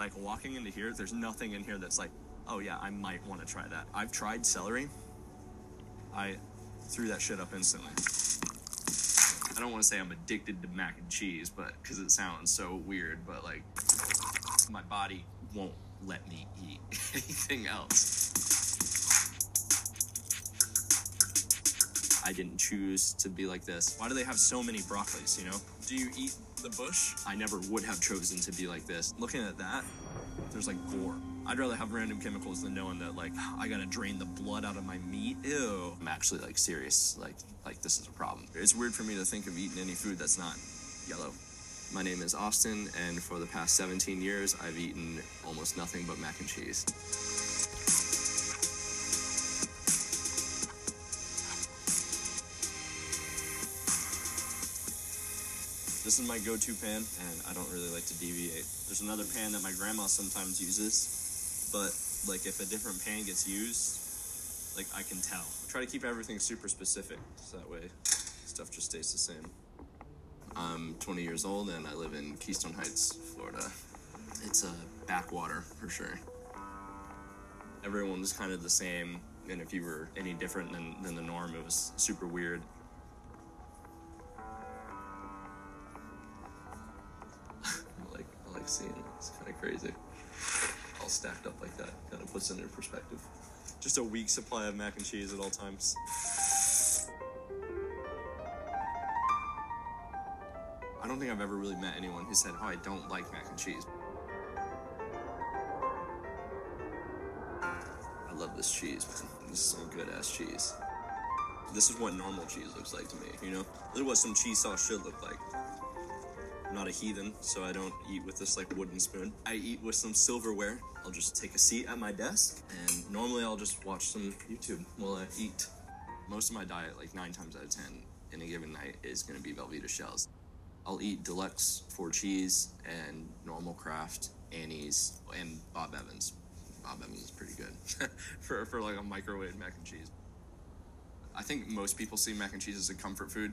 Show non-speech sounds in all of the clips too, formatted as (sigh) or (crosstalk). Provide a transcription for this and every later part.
Like walking into here, there's nothing in here that's like, oh yeah, I might want to try that. I've tried celery. I threw that shit up instantly. I don't want to say I'm addicted to mac and cheese, but because it sounds so weird, but like my body won't let me eat (laughs) anything else. I didn't choose to be like this. Why do they have so many broccolis, you know? Do you eat the bush? I never would have chosen to be like this. Looking at that, there's like gore. I'd rather have random chemicals than knowing that like I gotta drain the blood out of my meat. Ew. I'm actually like serious. Like like this is a problem. It's weird for me to think of eating any food that's not yellow. My name is Austin, and for the past 17 years, I've eaten almost nothing but mac and cheese. This is my go-to pan, and I don't really like to deviate. There's another pan that my grandma sometimes uses, but like if a different pan gets used, like I can tell. I try to keep everything super specific, so that way stuff just stays the same. I'm 20 years old and I live in Keystone Heights, Florida. It's a backwater for sure. Everyone was kind of the same, and if you were any different than, than the norm, it was super weird. It. It's kind of crazy. All stacked up like that kind of puts it into perspective. Just a week supply of mac and cheese at all times. I don't think I've ever really met anyone who said, "Oh, I don't like mac and cheese." I love this cheese, man. This is some good ass cheese. This is what normal cheese looks like to me, you know? This is what some cheese sauce should look like. I'm not a heathen, so I don't eat with this like wooden spoon. I eat with some silverware. I'll just take a seat at my desk, and normally I'll just watch some YouTube while I eat. Most of my diet, like nine times out of ten, in a given night, is gonna be Velveeta shells. I'll eat deluxe four cheese and normal Kraft, Annie's, and Bob Evans. Bob Evans is pretty good (laughs) for, for like a microwave mac and cheese. I think most people see mac and cheese as a comfort food.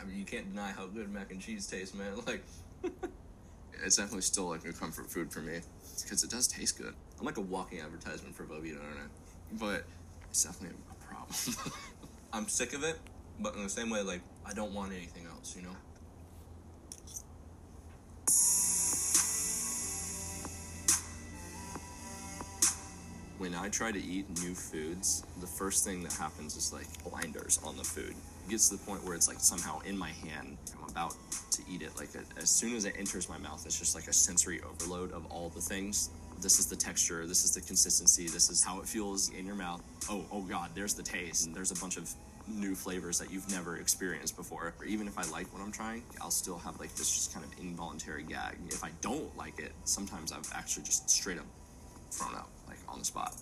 I mean, you can't deny how good mac and cheese tastes, man. (laughs) Like, it's definitely still like a comfort food for me because it does taste good. I'm like a walking advertisement for Velveeta, aren't I? But it's definitely a problem. (laughs) I'm sick of it, but in the same way, like, I don't want anything else, you know? When I try to eat new foods, the first thing that happens is like blinders on the food. Gets to the point where it's like somehow in my hand. I'm about to eat it. Like as soon as it enters my mouth, it's just like a sensory overload of all the things. This is the texture. This is the consistency. This is how it feels in your mouth. Oh, oh God, there's the taste. And there's a bunch of new flavors that you've never experienced before. Or even if I like what I'm trying, I'll still have like this just kind of involuntary gag. If I don't like it, sometimes I've actually just straight up thrown up, like on the spot.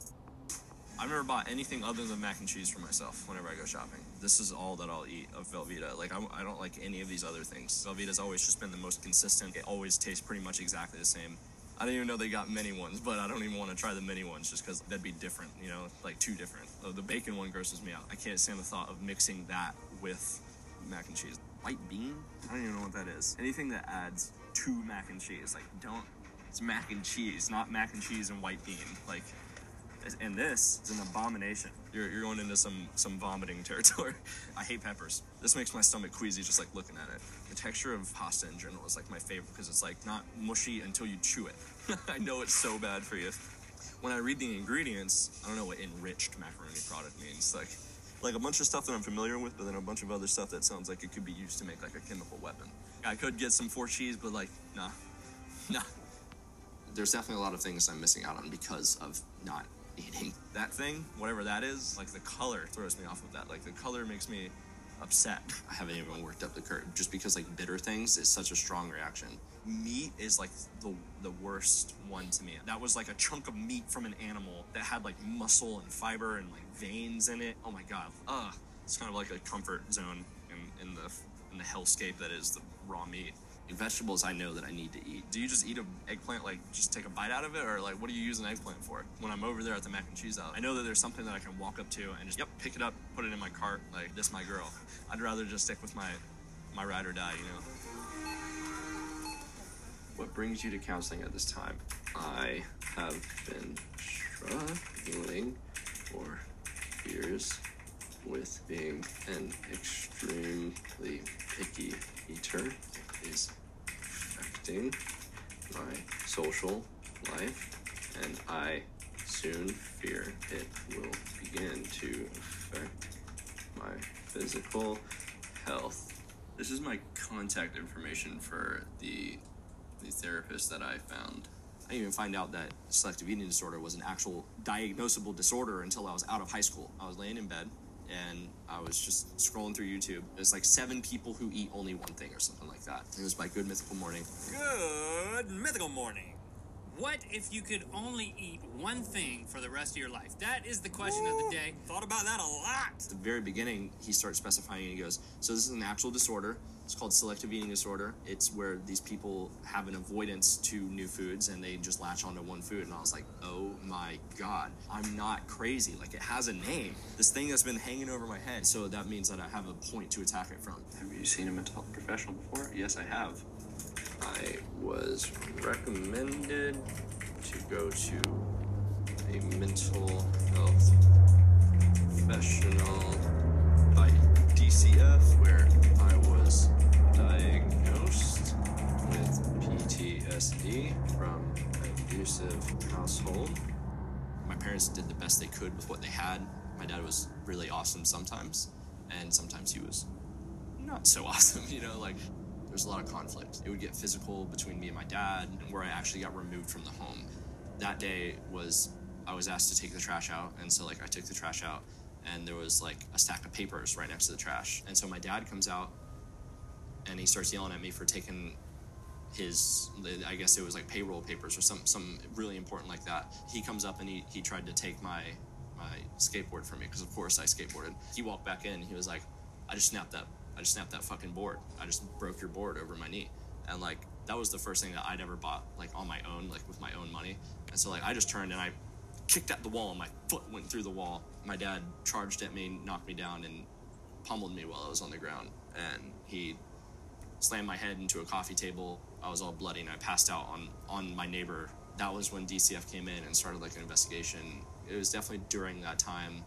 I've never bought anything other than mac and cheese for myself whenever I go shopping. This is all that I'll eat of Velveeta. Like, I'm, I don't like any of these other things. Velveeta's always just been the most consistent. It always tastes pretty much exactly the same. I didn't even know they got mini ones, but I don't even want to try the mini ones just because that'd be different, you know, like too different. The bacon one grosses me out. I can't stand the thought of mixing that with mac and cheese. White bean? I don't even know what that is. Anything that adds to mac and cheese, like, don't. It's mac and cheese, not mac and cheese and white bean. Like, and this is an abomination. You're, you're going into some some vomiting territory. (laughs) I hate peppers. This makes my stomach queasy just like looking at it. The texture of pasta in general is like my favorite because it's like not mushy until you chew it. (laughs) I know it's so bad for you. When I read the ingredients, I don't know what enriched macaroni product means. Like like a bunch of stuff that I'm familiar with, but then a bunch of other stuff that sounds like it could be used to make like a chemical weapon. I could get some four cheese, but like nah, (laughs) nah there's definitely a lot of things I'm missing out on because of not that thing, whatever that is. Like the color throws me off of that. Like the color makes me upset. I haven't even worked up the curve just because like bitter things is such a strong reaction. Meat is like the the worst one to me. That was like a chunk of meat from an animal that had like muscle and fiber and like veins in it. Oh my god. Ugh. It's kind of like a comfort zone in, in the in the hellscape that is the raw meat. Vegetables I know that I need to eat. Do you just eat an eggplant, like just take a bite out of it, or like what do you use an eggplant for? When I'm over there at the mac and cheese out, I know that there's something that I can walk up to and just yep, pick it up, put it in my cart, like this my girl. I'd rather just stick with my my ride or die, you know. What brings you to counseling at this time? I have been struggling for years with being an extremely picky eater is affecting my social life, and I soon fear it will begin to affect my physical health. This is my contact information for the the therapist that I found. I didn't even find out that selective eating disorder was an actual diagnosable disorder until I was out of high school. I was laying in bed and I was just scrolling through YouTube. It's like seven people who eat only one thing or something like that. It was by Good Mythical Morning. Good mythical morning. What if you could only eat one thing for the rest of your life? That is the question of the day. Thought about that a lot. At the very beginning, he starts specifying and he goes, So this is an actual disorder. It's called selective eating disorder. It's where these people have an avoidance to new foods and they just latch onto one food. And I was like, oh my God, I'm not crazy. Like, it has a name. This thing that's been hanging over my head. So that means that I have a point to attack it from. Have you seen a mental health professional before? Yes, I have. I was recommended to go to a mental health professional by DCF, where I was diagnosed with PTSD from abusive household. My parents did the best they could with what they had. My dad was really awesome sometimes, and sometimes he was not so (laughs) awesome, you know, like there was a lot of conflict. It would get physical between me and my dad, and where I actually got removed from the home. That day was I was asked to take the trash out, and so like I took the trash out, and there was like a stack of papers right next to the trash, and so my dad comes out, and he starts yelling at me for taking his I guess it was like payroll papers or some some really important like that. He comes up and he he tried to take my my skateboard from me because of course I skateboarded. He walked back in. He was like, I just snapped that I just snapped that fucking board. I just broke your board over my knee. And like that was the first thing that I'd ever bought like on my own, like with my own money. And so like I just turned and I kicked at the wall and my foot went through the wall. My dad charged at me, knocked me down and pummeled me while I was on the ground. And he slammed my head into a coffee table. I was all bloody and I passed out on on my neighbor. That was when DCF came in and started like an investigation. It was definitely during that time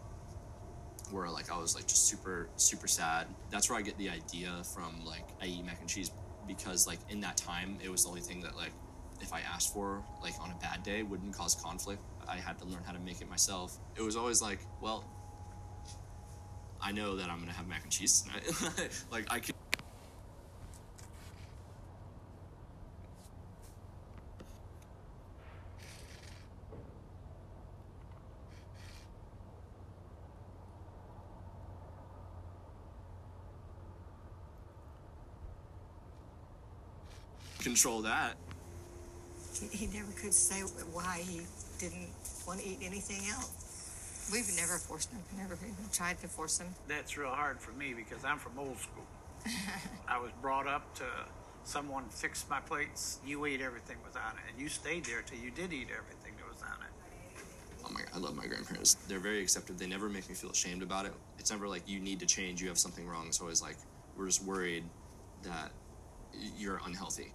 where like I was like just super super sad. That's where I get the idea from like I eat mac and cheese because like in that time it was the only thing that like if I asked for like on a bad day wouldn't cause conflict. I had to learn how to make it myself. It was always like, well, I know that I'm gonna have mac and cheese tonight. (laughs) like I could control that. He, he never could say why he didn't want to eat anything else. We've never forced him, never even tried to force him. That's real hard for me because I'm from old school. (laughs) I was brought up to someone fix my plates. You ate everything was on it, and you stayed there till you did eat everything that was on it. Oh my, I love my grandparents. They're very accepting. They never make me feel ashamed about it. It's never like you need to change, you have something wrong. It's always like we're just worried that you're unhealthy.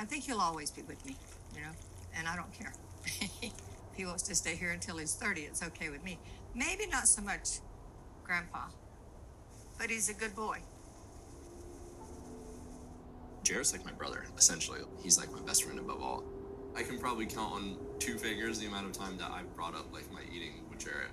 I think he'll always be with me, you know, and I don't care. if (laughs) he wants to stay here until he's 30, it's okay with me. Maybe not so much Grandpa, but he's a good boy. Jared's like my brother, essentially. He's like my best friend above all. I can probably count on two fingers the amount of time that I've brought up like my eating with Jared.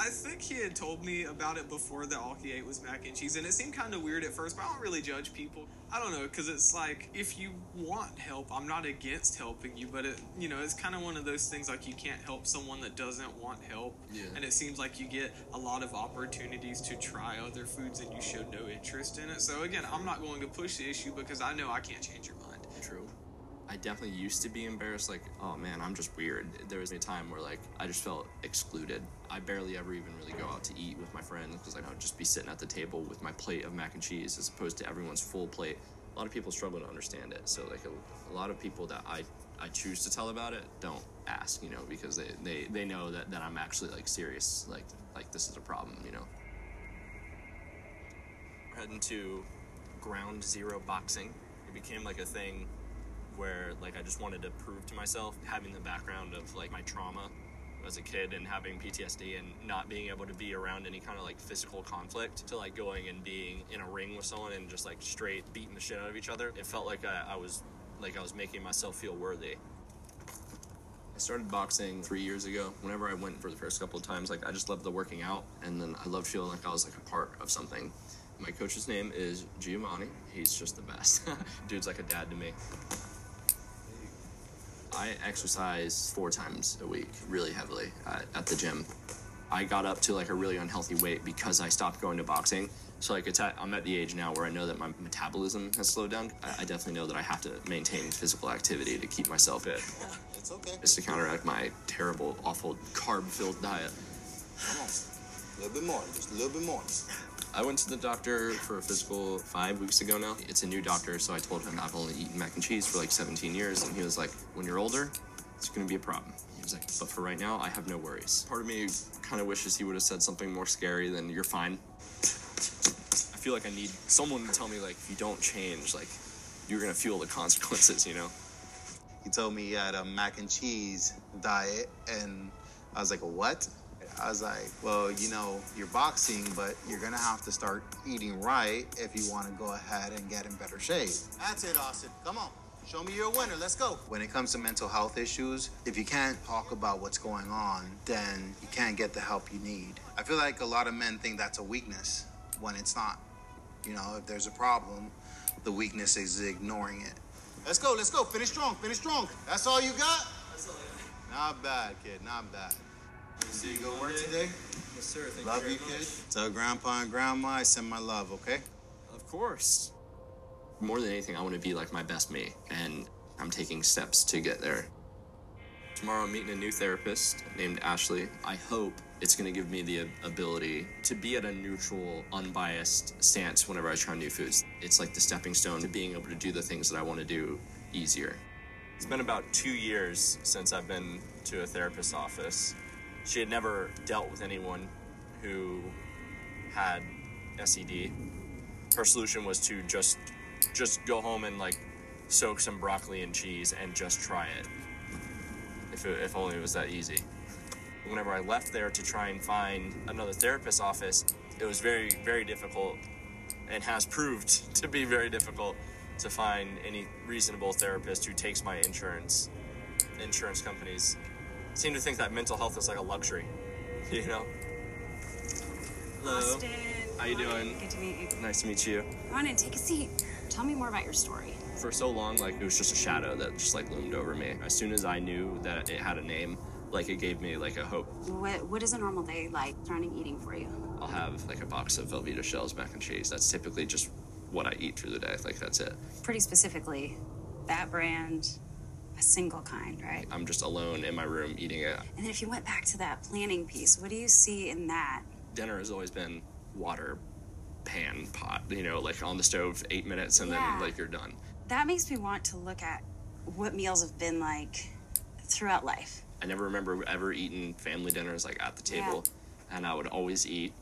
I think he had told me about it before that all he ate was mac and cheese, and it seemed kind of weird at first, but I don't really judge people. I don't know, because it's like, if you want help, I'm not against helping you, but it, you know, it's kind of one of those things like you can't help someone that doesn't want help. Yeah. And it seems like you get a lot of opportunities to try other foods and you showed no interest in it. So again, I'm not going to push the issue because I know I can't change your mind. I definitely used to be embarrassed, like, oh man, I'm just weird. There was a time where, like, I just felt excluded. I barely ever even really go out to eat with my friends because like, I would just be sitting at the table with my plate of mac and cheese as opposed to everyone's full plate. A lot of people struggle to understand it. So, like, a, a lot of people that I, I choose to tell about it don't ask, you know, because they, they, they know that, that I'm actually, like, serious. Like, like, this is a problem, you know. We're heading to ground zero boxing. It became like a thing where like I just wanted to prove to myself having the background of like my trauma as a kid and having PTSD and not being able to be around any kind of like physical conflict to like going and being in a ring with someone and just like straight beating the shit out of each other. It felt like I, I was like I was making myself feel worthy. I started boxing three years ago. Whenever I went for the first couple of times, like I just loved the working out, and then I loved feeling like I was like a part of something. My coach's name is Giovanni. He's just the best. (laughs) Dude's like a dad to me. I exercise four times a week, really heavily at, at the gym. I got up to like a really unhealthy weight because I stopped going to boxing. So like it's at, I'm at the age now where I know that my metabolism has slowed down. I, I definitely know that I have to maintain physical activity to keep myself fit. It's okay. It's to counteract my terrible, awful carb-filled diet. Come on. A little bit more. Just a little bit more. I went to the doctor for a physical five weeks ago now. It's a new doctor, so I told him I've only eaten mac and cheese for like 17 years, and he was like, "When you're older, it's going to be a problem." He was like, "But for right now, I have no worries." Part of me kind of wishes he would have said something more scary than "You're fine." I feel like I need someone to tell me like, if you don't change, like, you're gonna feel the consequences. You know? He told me he had a mac and cheese diet, and I was like, what? I was like, well, you know, you're boxing, but you're gonna have to start eating right if you want to go ahead and get in better shape. That's it, Austin. Come on. Show me you're a winner. Let's go. When it comes to mental health issues, if you can't talk about what's going on, then you can't get the help you need. I feel like a lot of men think that's a weakness when it's not. You know, if there's a problem, the weakness is ignoring it. Let's go, let's go. Finish strong, finish strong. That's all you got? That's all got. Not bad, kid, not bad. See you go work today? Yes, sir. Thank you. Love you, kid. Tell grandpa and grandma I send my love, okay? Of course. More than anything, I want to be like my best me, and I'm taking steps to get there. Tomorrow, I'm meeting a new therapist named Ashley. I hope it's going to give me the ability to be at a neutral, unbiased stance whenever I try new foods. It's like the stepping stone to being able to do the things that I want to do easier. It's been about two years since I've been to a therapist's office. She had never dealt with anyone who had SED. Her solution was to just just go home and like soak some broccoli and cheese and just try it. If, it, if only it was that easy. Whenever I left there to try and find another therapist's office, it was very, very difficult and has proved (laughs) to be very difficult to find any reasonable therapist who takes my insurance. Insurance companies seem to think that mental health is like a luxury, you know? Hello. Austin. How you doing? Good to meet you. Nice to meet you. Come on in, take a seat. Tell me more about your story. For so long, like it was just a shadow that just like loomed over me. As soon as I knew that it had a name, like it gave me like a hope. What What is a normal day like surrounding eating for you? I'll have like a box of Velveeta shells mac and cheese. That's typically just what I eat through the day. Like that's it. Pretty specifically, that brand, a single kind, right? I'm just alone in my room eating it. And then if you went back to that planning piece, what do you see in that? Dinner has always been water, pan, pot. You know, like on the stove, eight minutes, and Yeah. then like you're done. That makes me want to look at what meals have been like throughout life. I never remember ever eating family dinners like at the table, and I would always eat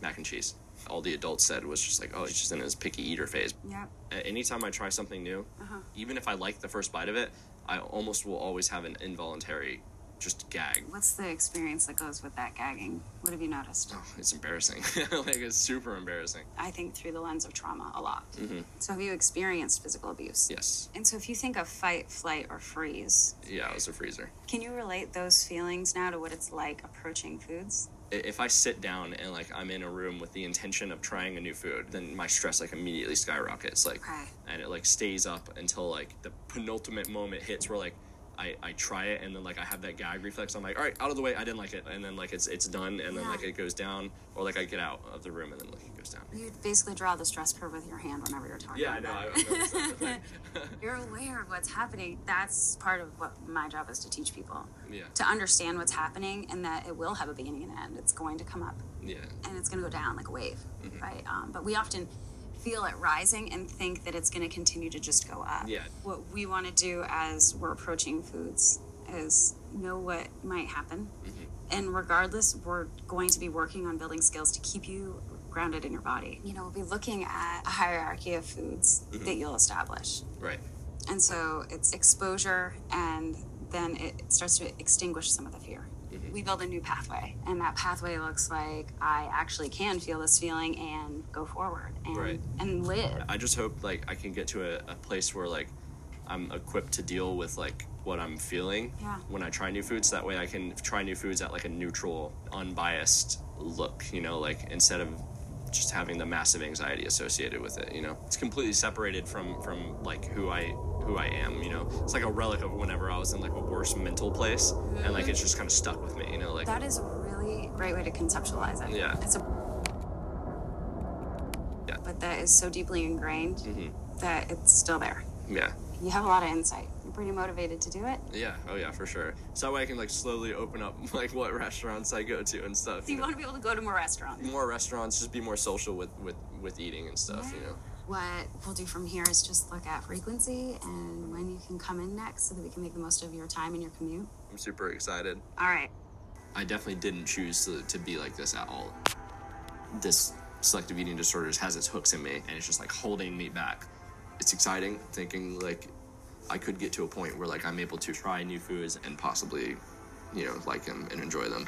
mac and cheese. All the adults said was just like, "Oh, he's just in his picky eater phase." Yeah. Anytime I try something new, Uh-huh. even if I like the first bite of it, I almost will always have an involuntary just gag. What's the experience that goes with that gagging? What have you noticed? Oh, it's embarrassing. (laughs) like it's super embarrassing. I think through the lens of trauma a lot. hmm So have you experienced physical abuse? Yes. And so if you think of fight, flight, or freeze, Yeah, it was a freezer. Can you relate those feelings now to what it's like approaching foods? If I sit down and like I'm in a room with the intention of trying a new food, then my stress like immediately skyrockets. Like Okay. and it like stays up until like the penultimate moment hits where like I, I try it and then like I have that gag reflex. I'm like, all right, out of the way. I didn't like it, and then like it's it's done, and then Yeah. like it goes down, or like I get out of the room and then like it goes down. You basically draw the stress curve with your hand whenever you're talking Yeah, I know. I. I've noticed that. Like, (laughs) (laughs) You're aware of what's happening. That's part of what my job is to teach people. yeah, To understand what's happening and that it will have a beginning and an end. It's going to come up yeah, and it's going to go down like a wave, Mm-hmm. right? Um, but we often feel it rising and think that it's going to continue to just go up. yeah. What we want to do as we're approaching foods is know what might happen. Mm-hmm. And regardless, we're going to be working on building skills to keep you grounded in your body. You know, we'll be looking at a hierarchy of foods Mm-hmm. that you'll establish. Right. And so it's exposure, and then it starts to extinguish some of the fear. We build a new pathway, and that pathway looks like I actually can feel this feeling and go forward and Right. and live. I just hope like I can get to a, a place where like I'm equipped to deal with like what I'm feeling Yeah. when I try new foods. That way I can try new foods at like a neutral, unbiased look, you know, like instead of just having the massive anxiety associated with it, you know. It's completely separated from from like who I who I am, you know. It's like a relic of whenever I was in like a worse mental place and like it's just kind of stuck with me, you know, like That is a really great way to conceptualize it. Yeah. It's a Yeah. but that is so deeply ingrained Mhm. that it's still there. yeah. You have a lot of insight. You're motivated to do it. Yeah, oh yeah, for sure. So that way I can like slowly open up (laughs) like what restaurants I go to and stuff. So you know. want to be able to go to more restaurants. more restaurants, just be more social with with with eating and stuff, you know. What we'll do from here is just look at frequency and when you can come in next so that we can make the most of your time and your commute. I'm super excited. All right. I definitely didn't choose to, to be like this at all. This selective eating disorders has its hooks in me and it's just like holding me back. It's exciting thinking like I could get to a point where like I'm able to try new foods and possibly, you know, like them and enjoy them.